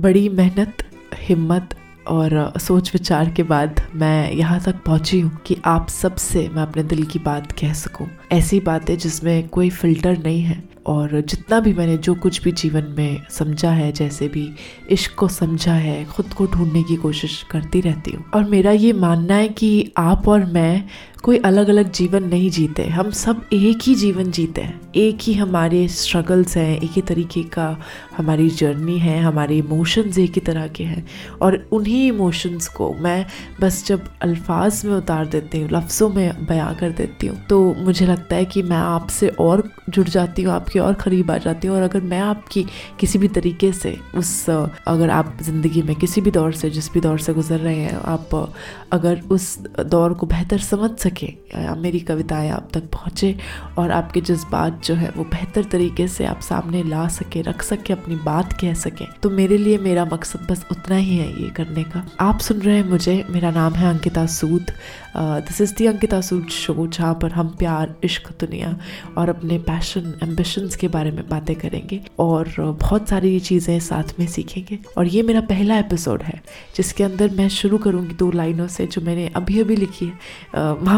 बड़ी मेहनत, हिम्मत और सोच विचार के बाद मैं यहाँ तक पहुँची हूँ कि आप सबसे मैं अपने दिल की बात कह सकूँ। ऐसी बातें जिसमें कोई फ़िल्टर नहीं है और जितना भी मैंने जो कुछ भी जीवन में समझा है, जैसे भी इश्क को समझा है, खुद को ढूँढने की कोशिश करती रहती हूँ। और मेरा ये मानना है कि आप और मैं कोई अलग अलग जीवन नहीं जीते। हम सब एक ही जीवन जीते हैं। एक ही हमारे स्ट्रगल्स हैं, एक ही तरीके का हमारी जर्नी है, हमारे इमोशंस एक ही तरह के हैं। और उन्हीं इमोशंस को मैं बस जब अल्फाज में उतार देती हूँ, लफ्ज़ों में बयां कर देती हूँ तो मुझे लगता है कि मैं आपसे और जुड़ जाती हूँ, आपके और क़रीब आ जाती हूँ। और अगर मैं आपकी किसी भी तरीके से उस, अगर आप ज़िंदगी में किसी भी दौर से, जिस भी दौर से गुजर रहे हैं, आप अगर उस दौर को बेहतर समझ सके या मेरी कविताएँ आप तक पहुँचे और आपके जज्बात जो है वो बेहतर तरीके से आप सामने ला सके, रख सके, अपनी बात कह सके। तो मेरे लिए मेरा मकसद बस उतना ही है ये करने का। आप सुन रहे हैं मुझे, मेरा नाम है Ankita Sood. This is the Ankita Sood show जहाँ पर हम प्यार, इश्क, दुनिया और अपने पैशन एम्बिशंस के बारे में बातें करेंगे और बहुत सारी चीज़ें साथ में सीखेंगे। और ये मेरा पहला एपिसोड है, जिसके अंदर मैं शुरू करूँगी दो लाइनों से, जो मैंने अभी अभी लिखी है।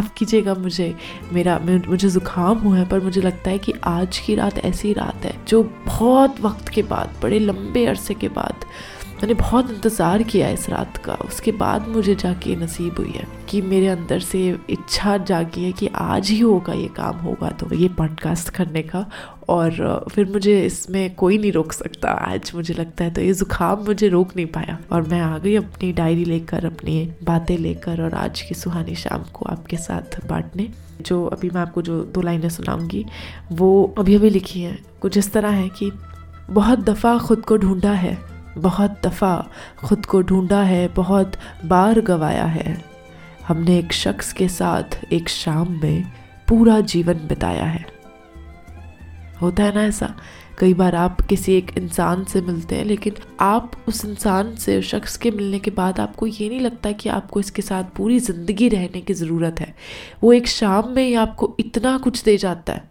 माफ़ कीजिएगा मुझे। मेरा मुझे ज़ुकाम हुआ है, पर मुझे लगता है कि आज की रात ऐसी रात है, जो बहुत वक्त के बाद, बड़े लंबे अरसे के बाद मैंने बहुत इंतज़ार किया इस रात का। उसके बाद मुझे जाके नसीब हुई है कि मेरे अंदर से इच्छा जागी है कि आज ही होगा, ये काम होगा तो ये पॉडकास्ट करने का। और, फिर मुझे इसमें कोई नहीं रोक सकता। आज मुझे लगता है तो ये ज़ुकाम मुझे रोक नहीं पाया। और मैं आ गई अपनी डायरी लेकर, अपनी बातें लेकर और आज की सुहानी शाम को आपके साथ बांटने। जो अभी मैं आपको जो दो लाइनें सुनाऊँगी, वो अभी अभी लिखी हैं। कुछ इस तरह है कि बहुत दफ़ा खुद को ढूंढा है। बहुत दफ़ा खुद को ढूंढा है, बहुत बार गवाया है। हमने एक शख्स के साथ एक शाम में पूरा जीवन बिताया है। होता है ना ऐसा? कई बार आप किसी एक इंसान से मिलते हैं, लेकिन आप उस इंसान से, उस शख्स के मिलने के बाद आपको ये नहीं लगता कि आपको इसके साथ पूरी ज़िंदगी रहने की ज़रूरत है। वो एक शाम में ही आपको इतना कुछ दे जाता है।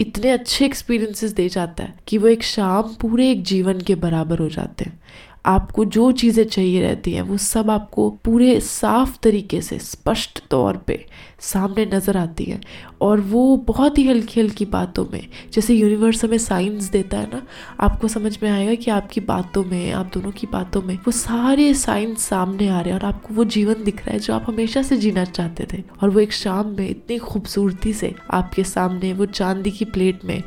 इतने अच्छे एक्सपीरियंसेस दे जाता है कि वो एक शाम पूरे एक जीवन के बराबर हो जाते हैं। आपको जो चीज़ें चाहिए रहती हैं, वो सब आपको पूरे साफ़ तरीके से, स्पष्ट तौर पे सामने नज़र आती हैं। और वो बहुत ही हल्की हल्की बातों में, जैसे यूनिवर्स हमें साइंस देता है ना, आपको समझ में आएगा कि आपकी बातों में, आप दोनों की बातों में, वो सारे साइंस सामने आ रहे हैं और आपको वो जीवन दिख रहा है जो आप हमेशा से जीना चाहते थे। और वो एक शाम में इतनी खूबसूरती से आपके सामने वो चांदी की प्लेट में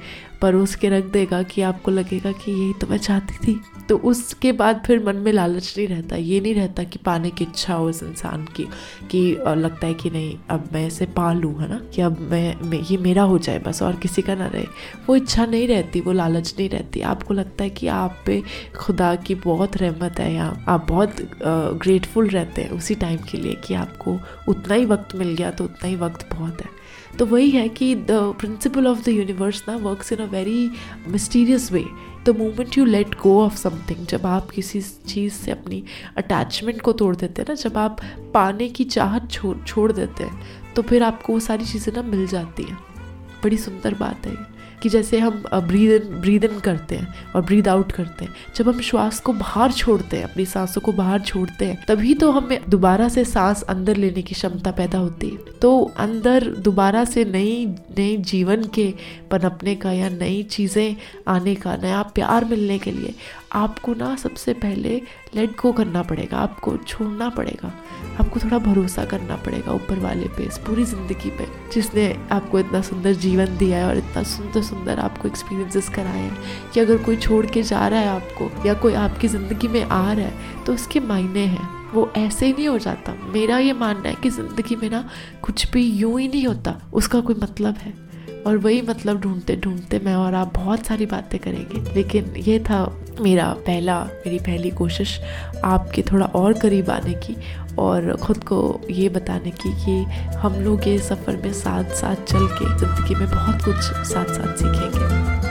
परोस के रख देगा कि आपको लगेगा कि यही तो मैं चाहती थी। तो उसके बाद फिर मन में लालच नहीं रहता ये नहीं रहता कि पाने की इच्छा हो उस इंसान की कि लगता है कि नहीं अब मैं इसे पा लूँ है ना? कि अब मैं, मैं ये मेरा हो जाए बस और किसी का ना रहे। वो इच्छा नहीं रहती वो लालच नहीं रहती। आपको लगता है कि आप पे खुदा की बहुत रहमत है या आप बहुत ग्रेटफुल रहते हैं उसी टाइम के लिए कि आपको उतना ही वक्त मिल गया तो उतना ही वक्त बहुत है। तो वही है कि the principle of the universe ना works in a very mysterious way the moment you let go of something जब आप किसी चीज़ से अपनी अटैचमेंट को तोड़ देते हैं ना, जब आप पाने की चाहत छोड़ छोड़ देते हैं तो फिर आपको वो सारी चीज़ें ना मिल जाती हैं। बड़ी सुंदर बात है कि जैसे हम ब्रीद इन ब्रीद इन करते हैं और ब्रीद आउट करते हैं। जब हम श्वास को बाहर छोड़ते हैं, अपनी सांसों को बाहर छोड़ते हैं, तभी तो हमें दोबारा से सांस अंदर लेने की क्षमता पैदा होती है। तो अंदर दोबारा से नई नई जीवन के पनपने का या नई चीज़ें आने का, नया प्यार मिलने के लिए आपको ना सबसे पहले लेट गो करना पड़ेगा, आपको छोड़ना पड़ेगा। आपको थोड़ा भरोसा करना पड़ेगा ऊपर वाले पे, इस पूरी ज़िंदगी पे, जिसने आपको इतना सुंदर जीवन दिया है और इतना सुंदर सुंदर आपको एक्सपीरियंसेस कराए हैं। कि अगर कोई छोड़ के जा रहा है आपको, या कोई आपकी ज़िंदगी में आ रहा है तो उसके मायने हैं। वो ऐसे ही नहीं हो जाता। मेरा ये मानना है कि ज़िंदगी में ना कुछ भी यूँ ही नहीं होता, उसका कोई मतलब है। और वही मतलब ढूंढते ढूंढते मैं और आप बहुत सारी बातें करेंगे। लेकिन ये था मेरा पहला, मेरी पहली कोशिश आपके थोड़ा और करीब आने की और ख़ुद को ये बताने की कि हम लोग ये सफ़र में साथ साथ चल के ज़िंदगी में बहुत कुछ साथ साथ सीखें